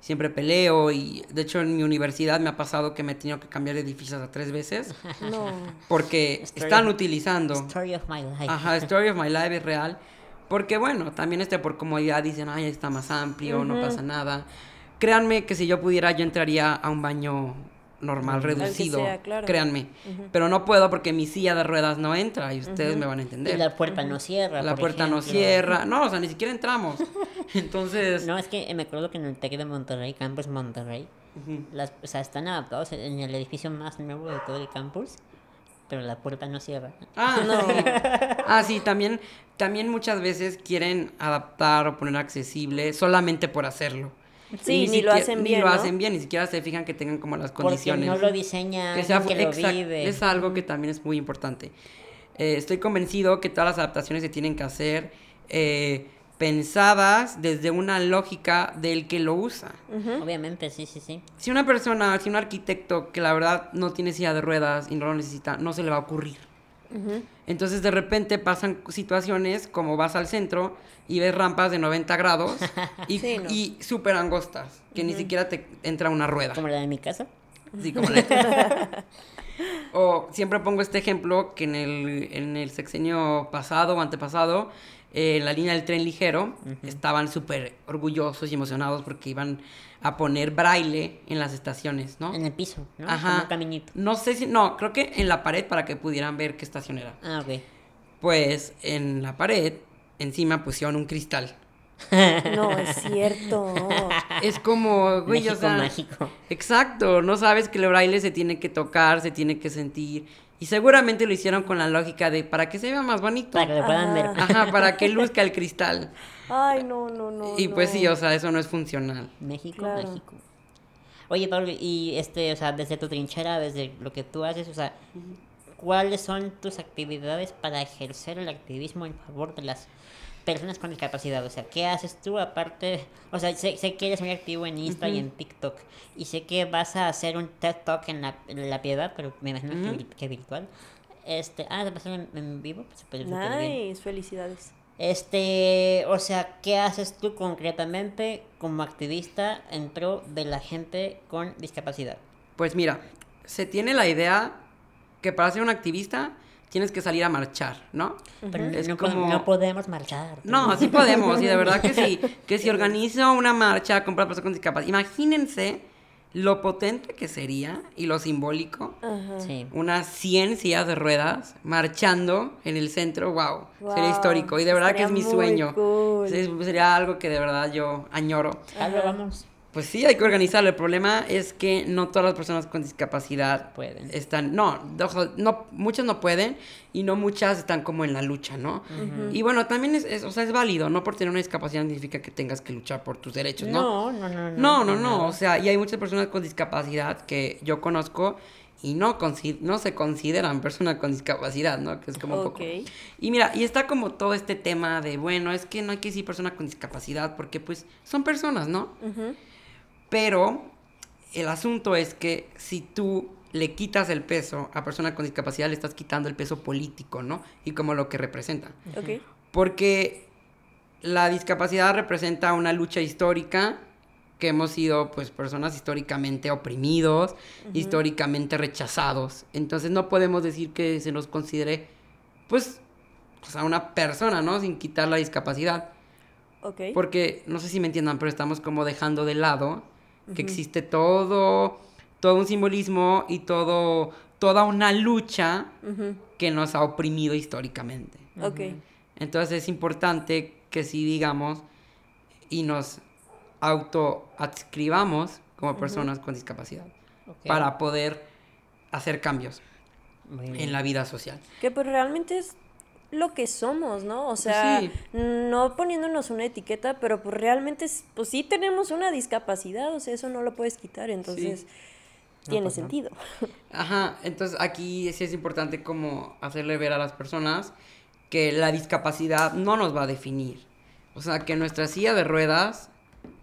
siempre peleo. Y de hecho en mi universidad me ha pasado que me he tenido que cambiar de edificios hasta tres veces No. porque Story están of- utilizando... Story of my life. Ajá, Story of My Life es real. Porque bueno, también este por comodidad dicen, ay, está más amplio, no pasa nada. Créanme que si yo pudiera, yo entraría a un baño normal, reducido, sea, claro. créanme. Pero no puedo porque mi silla de ruedas no entra y ustedes me van a Y entender. la puerta no cierra. La por puerta no cierra. No, o sea, ni siquiera entramos. Entonces, No, es que me acuerdo que en el TEC de Monterrey, Campus Monterrey, las, o sea, están adaptados en el edificio más nuevo de todo el campus, pero la puerta no cierra. Ah, No. Ah, sí, también, también muchas veces quieren adaptar o poner accesible solamente por hacerlo. Sí, ni lo hacen Ni bien, lo ¿no? hacen bien, ni siquiera se fijan que tengan como las Porque condiciones. no lo diseña que sea que lo vive. Es algo que también es muy importante. Eh, estoy convencido que todas las adaptaciones se tienen que hacer eh, pensadas desde una lógica del que lo usa. Obviamente, sí, sí, sí. Si una persona, si un arquitecto que la verdad no tiene silla de ruedas y no lo necesita, no se le va a ocurrir. Entonces de repente pasan situaciones como vas al centro y ves rampas de 90 grados y, Sí, ¿no? y súper angostas, que ni siquiera te entra una rueda. Como la de mi casa. Sí, como la- o siempre pongo este ejemplo que en el, en el sexenio pasado o antepasado, eh, en la línea del tren ligero, estaban súper orgullosos y emocionados porque iban a poner braille en las estaciones, ¿no? En el piso, ¿no? Como Ajá. un caminito. No sé si, no, creo que en la pared para que pudieran ver qué estación era. Ah, ok. Pues en la pared, encima pusieron un cristal. No, es cierto. Es como, güey, México o sea, mágico. Exacto, no sabes que el braille se tiene que tocar, se tiene que sentir. Y seguramente lo hicieron con la lógica de para que se vea más bonito. Para que lo puedan ver. Ajá, para que luzca el cristal. Ay, no, no, no. y pues no. sí, o sea, eso no es funcional. México, Claro. México. Oye, Pablo, y este, o sea, desde tu trinchera, desde lo que tú haces, o sea, ¿cuáles son tus actividades para ejercer el activismo en favor de las personas con discapacidad? O sea, ¿qué haces tú aparte? O sea, sé, sé que eres muy activo en Insta y en TikTok, y sé que vas a hacer un TED Talk en la, en la Piedad, pero me imagino que, virtual. Este, ah, ¿se pasó en, en vivo? Pues, pues, bien. Felicidades. Este, o sea, ¿qué haces tú concretamente como activista en pro de la gente con discapacidad? Pues mira, se tiene la idea que para ser un activista tienes que salir a marchar, ¿no? Pero Es no, como- no podemos marchar. No, sí podemos, y de verdad que sí. Que si organizo una marcha con personas con discapacidad, imagínense lo potente que sería y lo simbólico. Ajá. Sí. Unas 100 sillas de ruedas marchando en el centro, wow, sería histórico y de verdad que es mi sueño. cool. Sería algo que de verdad yo añoro. Vamos. Pues sí, hay que organizarlo. El problema es que no todas las personas con discapacidad Pueden. están, no, ojo, no, muchas no pueden y no muchas están como en la lucha, ¿no? Y bueno, también es, es- o sea, es válido, no por tener una discapacidad no significa que tengas que luchar por tus derechos, ¿no? No, no, no. No, no, no, nada. o sea, y hay muchas personas con discapacidad que yo conozco y no, no se consideran personas con discapacidad, ¿no? Que es como un poco... Y mira, y está como todo este tema de, bueno, es que no hay que decir persona con discapacidad porque pues son personas, ¿no? Ujú. Pero el asunto es que si tú le quitas el peso a persona con discapacidad, le estás quitando el peso político, ¿no? Y como lo que representa. Ok. Porque la discapacidad representa una lucha histórica que hemos sido pues personas históricamente oprimidos, históricamente rechazados. Entonces no podemos decir que se nos considere pues pues, a una persona, ¿no? Sin quitar la discapacidad. Ok. Porque, no sé si me entiendan, pero estamos como dejando de lado que existe todo, todo un simbolismo y todo, toda una lucha Ujú. que nos ha oprimido históricamente. Ok. Entonces es importante que sí digamos y nos autoadscribamos como personas con discapacidad Ok. para poder hacer cambios en la vida social. Que pues realmente es lo que somos, ¿no? O sea, Sí. no poniéndonos una etiqueta, pero pues realmente, es- pues sí tenemos una discapacidad, o sea, eso no lo puedes quitar, entonces tiene pues no. sentido. Ajá, entonces aquí sí es importante como hacerle ver a las personas que la discapacidad no nos va a definir. O sea, que nuestra silla de ruedas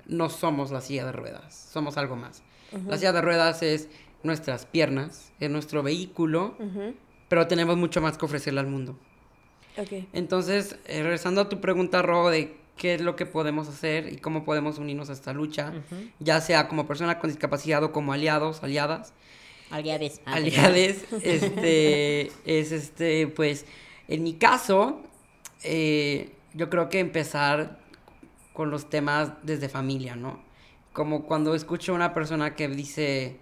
no somos la silla de ruedas, somos algo más. La silla de ruedas es nuestras piernas, es nuestro vehículo, pero tenemos mucho más que ofrecerle al mundo. Entonces, eh, regresando a tu pregunta, Ro, de qué es lo que podemos hacer y cómo podemos unirnos a esta lucha, ya sea como persona con discapacidad o como aliados, aliadas, Aliades. Ah, aliades, este, es este, pues, en mi caso, eh, yo creo que empezar con los temas desde familia, ¿no? Como cuando escucho a una persona que dice,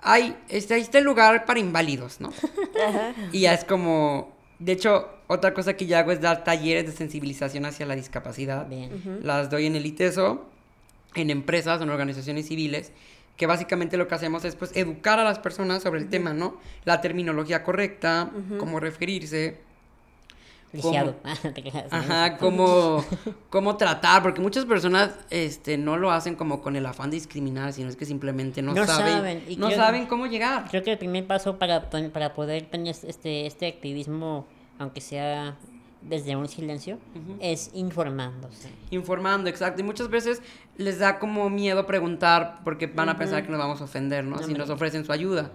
hay este, este lugar para inválidos, ¿no? Y ya es como, de hecho, otra cosa que yo hago es dar talleres de sensibilización hacia la discapacidad. Bien. Las doy en el ITESO, en empresas, en organizaciones civiles, que básicamente lo que hacemos es pues educar a las personas sobre el tema, ¿no? La terminología correcta, cómo referirse. Lisiado. cómo- te creas. Ajá, cómo, cómo tratar, porque muchas personas este, no lo hacen como con el afán de discriminar, sino es que simplemente no, No saben, saben, y no creo- saben cómo llegar. Creo que el primer paso para, para poder tener este, este activismo, aunque sea desde un silencio, es informándose. Informando, exacto. Y muchas veces les da como miedo preguntar porque van a pensar que nos vamos a ofender, ¿no? Si nos ofrecen su ayuda.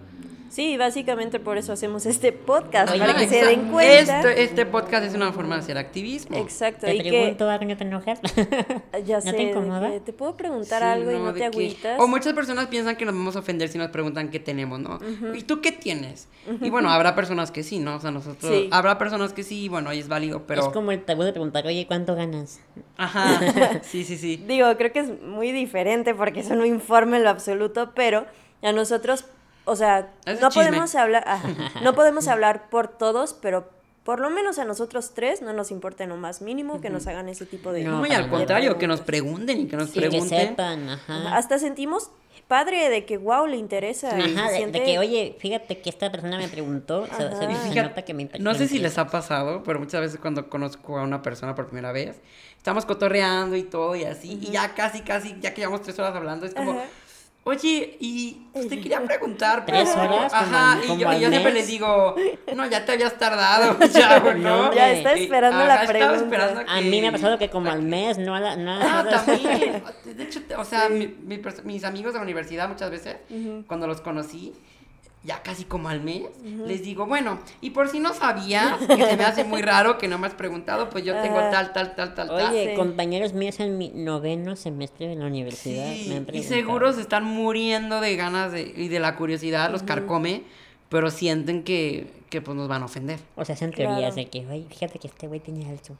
Sí, básicamente por eso hacemos este podcast, Oye, para que se den cuenta. Este, este podcast es una forma de hacer activismo. Exacto, Te y que pregunto algo, ¿no te enojas? ya ¿No sé, te incomoda? que te puedo preguntar Sí, algo y no te que- agüitas. O muchas personas piensan que nos vamos a ofender si nos preguntan qué tenemos, ¿no? ¿Y tú qué tienes? Y bueno, habrá personas que sí, ¿no? O sea, nosotros... Sí. Habrá personas que sí, bueno, ahí es válido, pero... Es como el tabú de preguntar, oye, ¿cuánto ganas? Ajá, sí, sí, sí. Digo, creo que es muy diferente porque eso no informa en lo absoluto, pero a nosotros, o sea, Es no podemos hablar, ajá, no podemos hablar por todos, pero por lo menos a nosotros tres no nos importa en lo más mínimo que nos hagan ese tipo de... No, No, y al contrario, que nos pregunten y que nos Sí, que pregunten. sepan, ajá. Hasta sentimos padre de que, wow, le interesa. y Ajá, de, siente- de que, oye, fíjate que esta persona me preguntó, se, se- Ajá. se Fíjate, nota que me no sé si les ha pasado, pero muchas veces cuando conozco a una persona por primera vez, estamos cotorreando y todo y así, y ya casi, casi, ya que llevamos tres horas hablando, es como, Ajá. Oye, y usted quería preguntar, ¿Tres pero-" horas? Ajá, ¿Como- y yo, y al yo siempre les digo, no, ya te habías tardado, chavo, ¿no? No, Ya está esperando ajá, la pregunta. esperando A mí me ha pasado que como al mes, no a la... No, Ah, no- también. De hecho, te- o sea, mi- mi mis amigos de la universidad muchas veces, cuando los conocí, ya casi como al mes, les digo, bueno, y por si no sabías, que se me hace muy raro que no me has preguntado, pues yo tengo tal, tal, tal, tal, tal. Oye, Sí. compañeros míos en mi noveno semestre de la universidad Sí, me han y seguro se están muriendo de ganas de, y de la curiosidad, los carcome, pero sienten que, que pues nos van a ofender. O sea, hacen Claro. teorías de que, oye, fíjate que este güey tiene alto.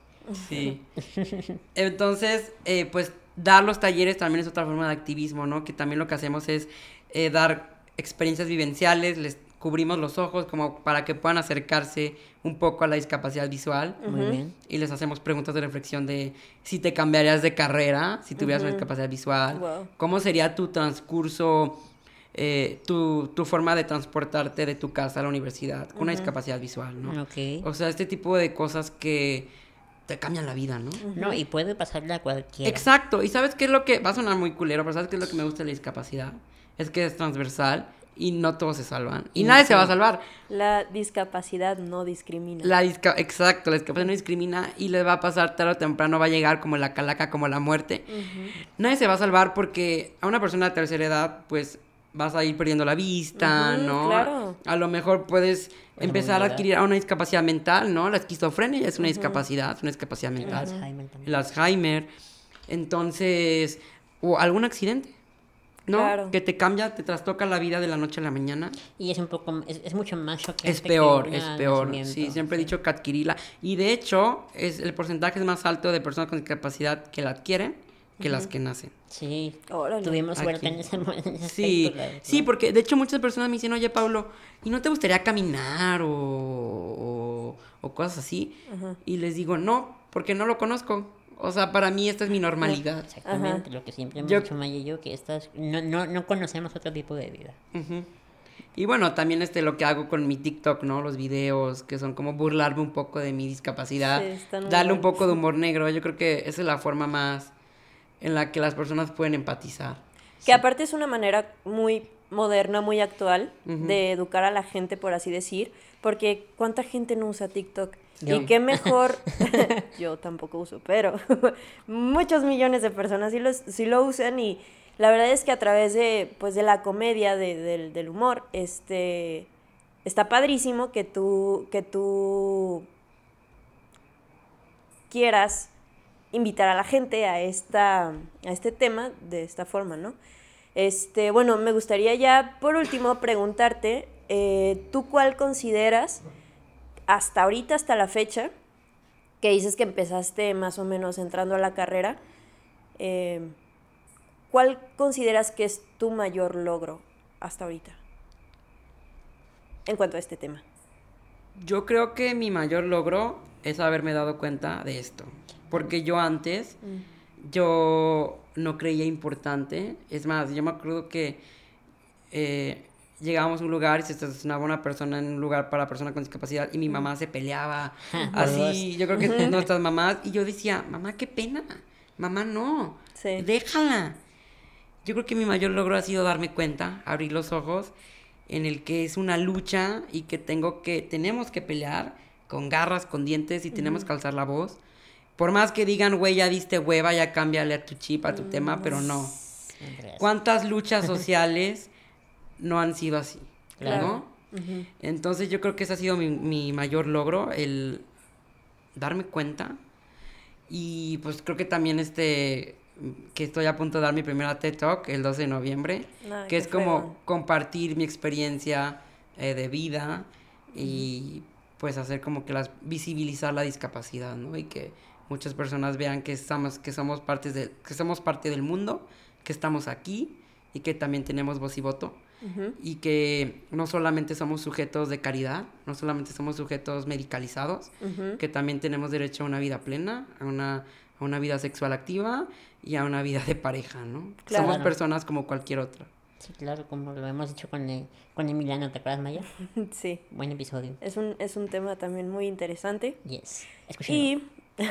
Sí. Entonces, eh, pues dar los talleres también es otra forma de activismo, ¿no? Que también lo que hacemos es eh, dar experiencias vivenciales, les cubrimos los ojos como para que puedan acercarse un poco a la discapacidad visual Muy bien. y les hacemos preguntas de reflexión de si te cambiarías de carrera, si tuvieras una discapacidad visual, Wow. cómo sería tu transcurso, eh, tu, tu forma de transportarte de tu casa a la universidad con una discapacidad visual, ¿no? O sea, este tipo de cosas que te cambian la vida, ¿no? No, y puede pasarle a cualquiera. Exacto. ¿Y sabes qué es lo que... Va a sonar muy culero, pero ¿sabes qué es lo que me gusta de la discapacidad? Es que es transversal y no todos se salvan. Y Y nadie sí. se va a salvar. La discapacidad no discrimina. La disca... Exacto, la discapacidad no discrimina y les va a pasar tarde o temprano, va a llegar como la calaca, como la muerte. Nadie se va a salvar porque a una persona de tercera edad, pues vas a ir perdiendo la vista, ¿no? claro. A lo mejor puedes empezar a adquirir una discapacidad mental, ¿no? La esquizofrenia es una discapacidad, es una discapacidad El mental. Alzheimer también. el Alzheimer, entonces, o algún accidente, ¿no? Claro. Que te cambia, te trastoca la vida de la noche a la mañana. Y es un poco, es, es mucho más chocante Es que peor, es peor. Sí, siempre he dicho que adquirirla. Y de hecho, es el porcentaje es más alto de personas con discapacidad que la adquieren que las que nacen. Sí, Órale. tuvimos suerte Aquí. en ese, en ese Sí, aspecto, sí, porque de hecho muchas personas me dicen, oye Pablo, ¿y no te gustaría caminar o, o, o cosas así? Y les digo, no, porque no lo conozco. O sea, para mí esta es mi normalidad. Exactamente, lo que siempre hemos Yo- dicho Maya y yo, que estas, no, no, no conocemos otro tipo de vida. Y bueno, también este lo que hago con mi TikTok, ¿no? Los videos que son como burlarme un poco de mi discapacidad, Sí, darle un poco de humor negro. Yo creo que esa es la forma más en la que las personas pueden empatizar. Que aparte es una manera muy moderna, muy actual de educar a la gente, por así decir, porque ¿cuánta gente no usa TikTok? Yo. Y qué mejor, yo tampoco uso, pero muchos millones de personas sí, los, sí lo usan y la verdad es que a través de, pues, de la comedia, de- del, del humor, este, está padrísimo que tú, que tú quieras invitar a la gente a esta a este tema de esta forma, ¿no? Este, bueno, me gustaría ya por último preguntarte, eh, ¿tú cuál consideras hasta ahorita, hasta la fecha, que dices que empezaste más o menos entrando a la carrera, eh, ¿cuál consideras que es tu mayor logro hasta ahorita? en cuanto a este tema. Yo creo que mi mayor logro es haberme dado cuenta de esto. Porque yo antes, yo no creía importante. Es más, yo me acuerdo que eh, llegábamos a un lugar y se estacionaba una persona en un lugar para personas con discapacidad y mi mamá se peleaba. así, yo creo que nuestras mamás. Y yo decía, mamá, qué pena. Mamá, no. Sí. Déjala. Yo creo que mi mayor logro ha sido darme cuenta, abrir los ojos, en el que es una lucha y que tengo que, tenemos que pelear con garras, con dientes y tenemos que alzar la voz. Por más que digan, güey, ya diste hueva, ya cámbiale a tu chip, a tu tema, pero no. ¿Cuántas luchas sociales no han sido así? Claro. ¿No? Entonces yo creo que ese ha sido mi, mi mayor logro, el darme cuenta. Y pues creo que también este que estoy a punto de dar mi primera TED Talk el 12 de noviembre, que es como compartir mi experiencia eh, de vida y pues hacer como que las visibilizar la discapacidad, ¿no? Y que muchas personas vean que estamos que somos partes de que somos parte del mundo, que estamos aquí y que también tenemos voz y voto Ujú. y que no solamente somos sujetos de caridad, no solamente somos sujetos medicalizados, Ujú. que también tenemos derecho a una vida plena, a una, a una vida sexual activa y a una vida de pareja, ¿no? Claro. Somos personas como cualquier otra. Sí, claro, como lo hemos dicho con, el- con Emiliano, ¿te acuerdas, Maya? Sí, Buen episodio. es un, es un tema también muy interesante. Yes. Escúchenlo. Y,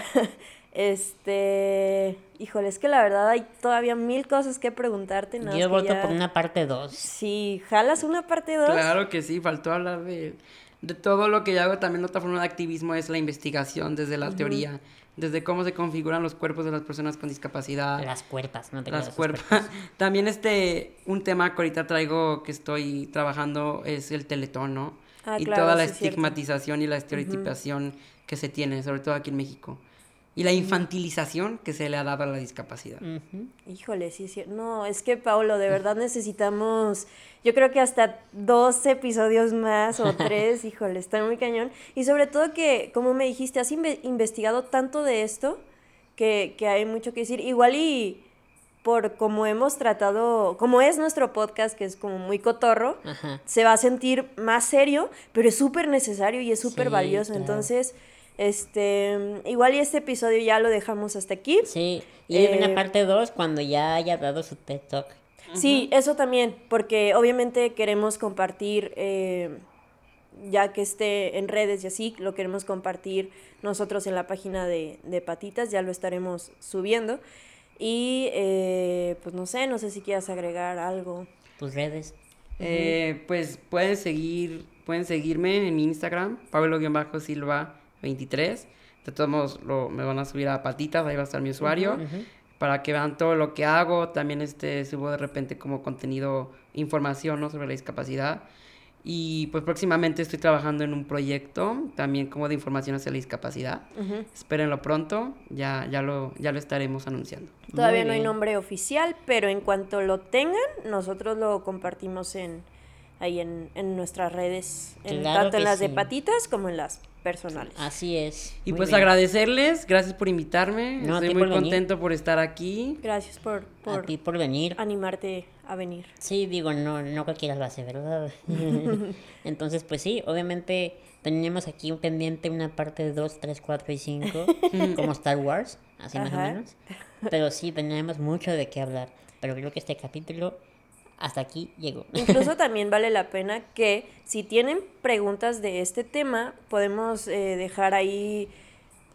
este, híjole, es que la verdad hay todavía mil cosas que preguntarte. nada Yo voto ya- por una parte 2. Sí, ¿jalas una parte 2? Claro que sí, faltó hablar de, de todo lo que yo hago. También otra forma de activismo es la investigación desde la teoría, desde cómo se configuran los cuerpos de las personas con discapacidad. Las cuerpas, no te las cuerpas. También este, un tema que ahorita traigo que estoy trabajando es el teletón, ¿no? Ah, y claro, toda la sí, cierto. estigmatización y la estereotipación que se tiene, sobre todo aquí en México. Y la infantilización que se le ha dado a la discapacidad. Ujú. Híjole, sí, sí. No, es que, Paulo, de verdad necesitamos, yo creo que hasta dos episodios más o tres, híjole, está muy cañón. Y sobre todo que, como me dijiste, has inve- investigado tanto de esto que, que hay mucho que decir. Igual y por como hemos tratado, como es nuestro podcast, que es como muy cotorro, Ajá. se va a sentir más serio, pero es súper necesario y es súper Sí, valioso. claro. Entonces, este, igual y este episodio ya lo dejamos hasta aquí. Sí, y hay Eh, una parte 2 cuando ya haya dado su TED Talk. Sí, eso también, porque obviamente queremos compartir, eh, ya que esté en redes y así, lo queremos compartir nosotros en la página de, de Patitas, ya lo estaremos subiendo. Y Y pues no sé, no sé si quieras agregar algo. Tus redes. Eh, pues pueden seguir, pueden seguirme en mi Instagram, Pablo-Silva23. De todos modos, lo, me van a subir a patitas, ahí va a estar mi usuario. Para que vean todo lo que hago. También este, subo de repente como contenido, información ¿no? sobre la discapacidad. Y pues próximamente estoy trabajando en un proyecto también como de información hacia la discapacidad. Ujú. Espérenlo pronto, ya, ya, lo, ya lo estaremos anunciando. Todavía no hay nombre oficial, pero en cuanto lo tengan, nosotros lo compartimos en ahí en, en nuestras redes, en- Claro tanto en las de patitas como en las personales. Así es. Y Muy pues bien. agradecerles, gracias por invitarme. No, Estoy muy por venir. contento por estar aquí. Gracias por, A por ti por venir. animarte a venir. Sí, digo, no, no cualquiera lo hace, ¿verdad? Entonces, pues sí, obviamente tenemos aquí un pendiente una parte 2, 3, 4 y 5, como Star Wars, así más o menos. Pero sí, tenemos mucho de qué hablar. Pero creo que este capítulo hasta aquí llegó. Incluso también vale la pena que si tienen preguntas de este tema, podemos eh, dejar ahí,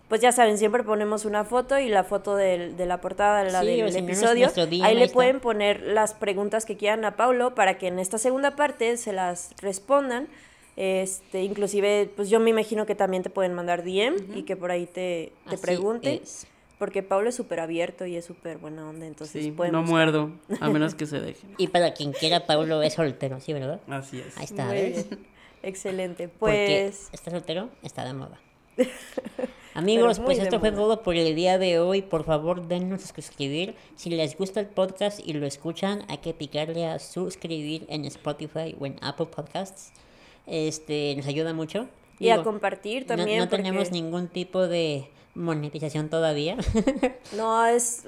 pues ya saben, siempre ponemos una foto y la foto del- de la portada la Sí, del si episodio. ahí le está. pueden poner las preguntas que quieran a Paulo para que en esta segunda parte se las respondan. Este, inclusive, pues yo me imagino que también te pueden mandar DM y que por ahí te, te Así pregunten. es. Porque Paulo es súper abierto y es súper buena onda, entonces Sí, no muerdo, a menos que se dejen. Y para quien quiera, Pablo es soltero, ¿sí, verdad? Así es. Ahí está, Muy ¿ves? bien. Excelente. Porque Pues está soltero, está de moda. Amigos, pues esto fue todo por el día de hoy. Por favor, denos a suscribir. Si les gusta el podcast y lo escuchan, hay que picarle a suscribir en Spotify o en Apple Podcasts. Este, nos ayuda mucho. Y a compartir también. No, tenemos porque- ningún tipo de monetización todavía. No, es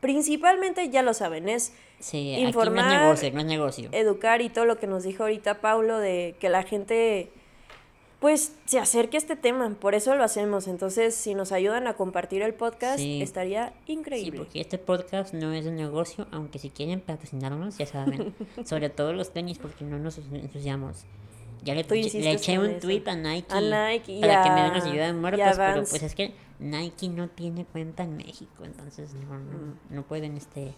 principalmente ya lo saben, es Sí, informar, aquí no es negocio, no es negocio. educar y todo lo que nos dijo ahorita Paulo de que la gente pues se acerque a este tema, por eso lo hacemos. Entonces, si nos ayudan a compartir el podcast, Sí. estaría Sí, increíble. porque este podcast no es de negocio, aunque si quieren patrocinarnos, ya saben. Sobre todo los tenis, porque no nos ensuciamos. Ya le, le eché un eso. tweet a Nike, A Nike y para que me den las ayudas de muertos, pero pues es que Nike no tiene cuenta en México, entonces no, no, Mm. no pueden este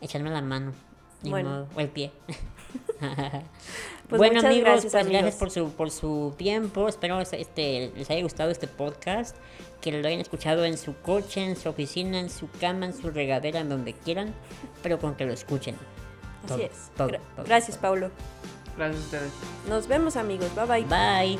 echarme la mano. Ni Bueno. modo, o el pie. Pues bueno amigos, gracias, pues amigos. gracias por su, por su tiempo. Espero este, les haya gustado este podcast. Que lo hayan escuchado en su coche, en su oficina, en su cama, en su regadera, en donde quieran. Pero con que lo escuchen. Así Todo, es. todo, Gra- todo, Gracias. Paulo. Gracias a ustedes. Nos vemos, amigos. Bye bye. Bye.